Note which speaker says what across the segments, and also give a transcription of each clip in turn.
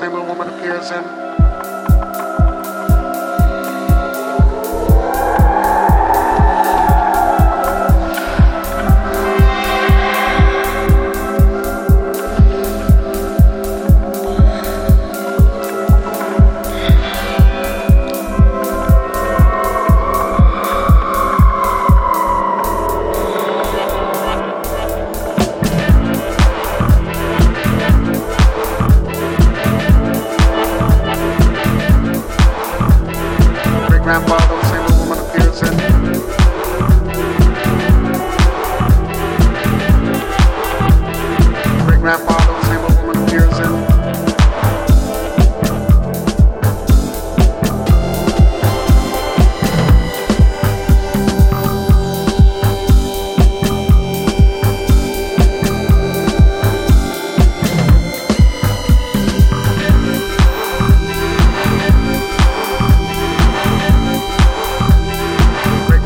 Speaker 1: same woman appears in. Great grandfather, the same woman appears in. Great grandfather,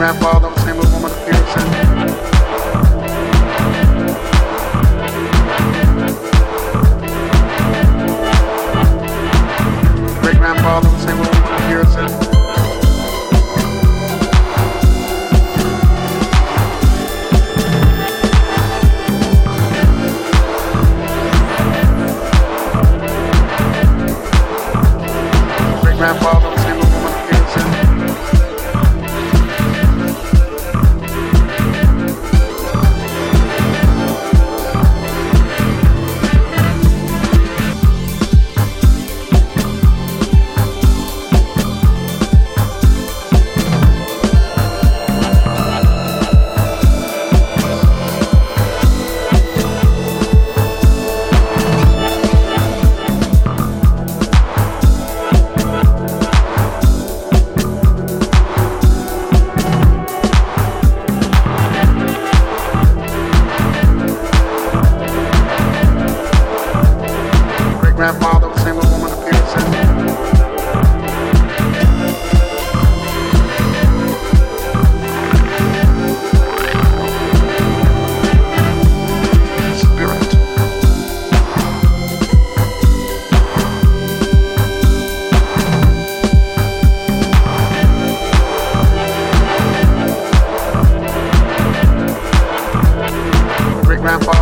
Speaker 1: grandfather, the grandpa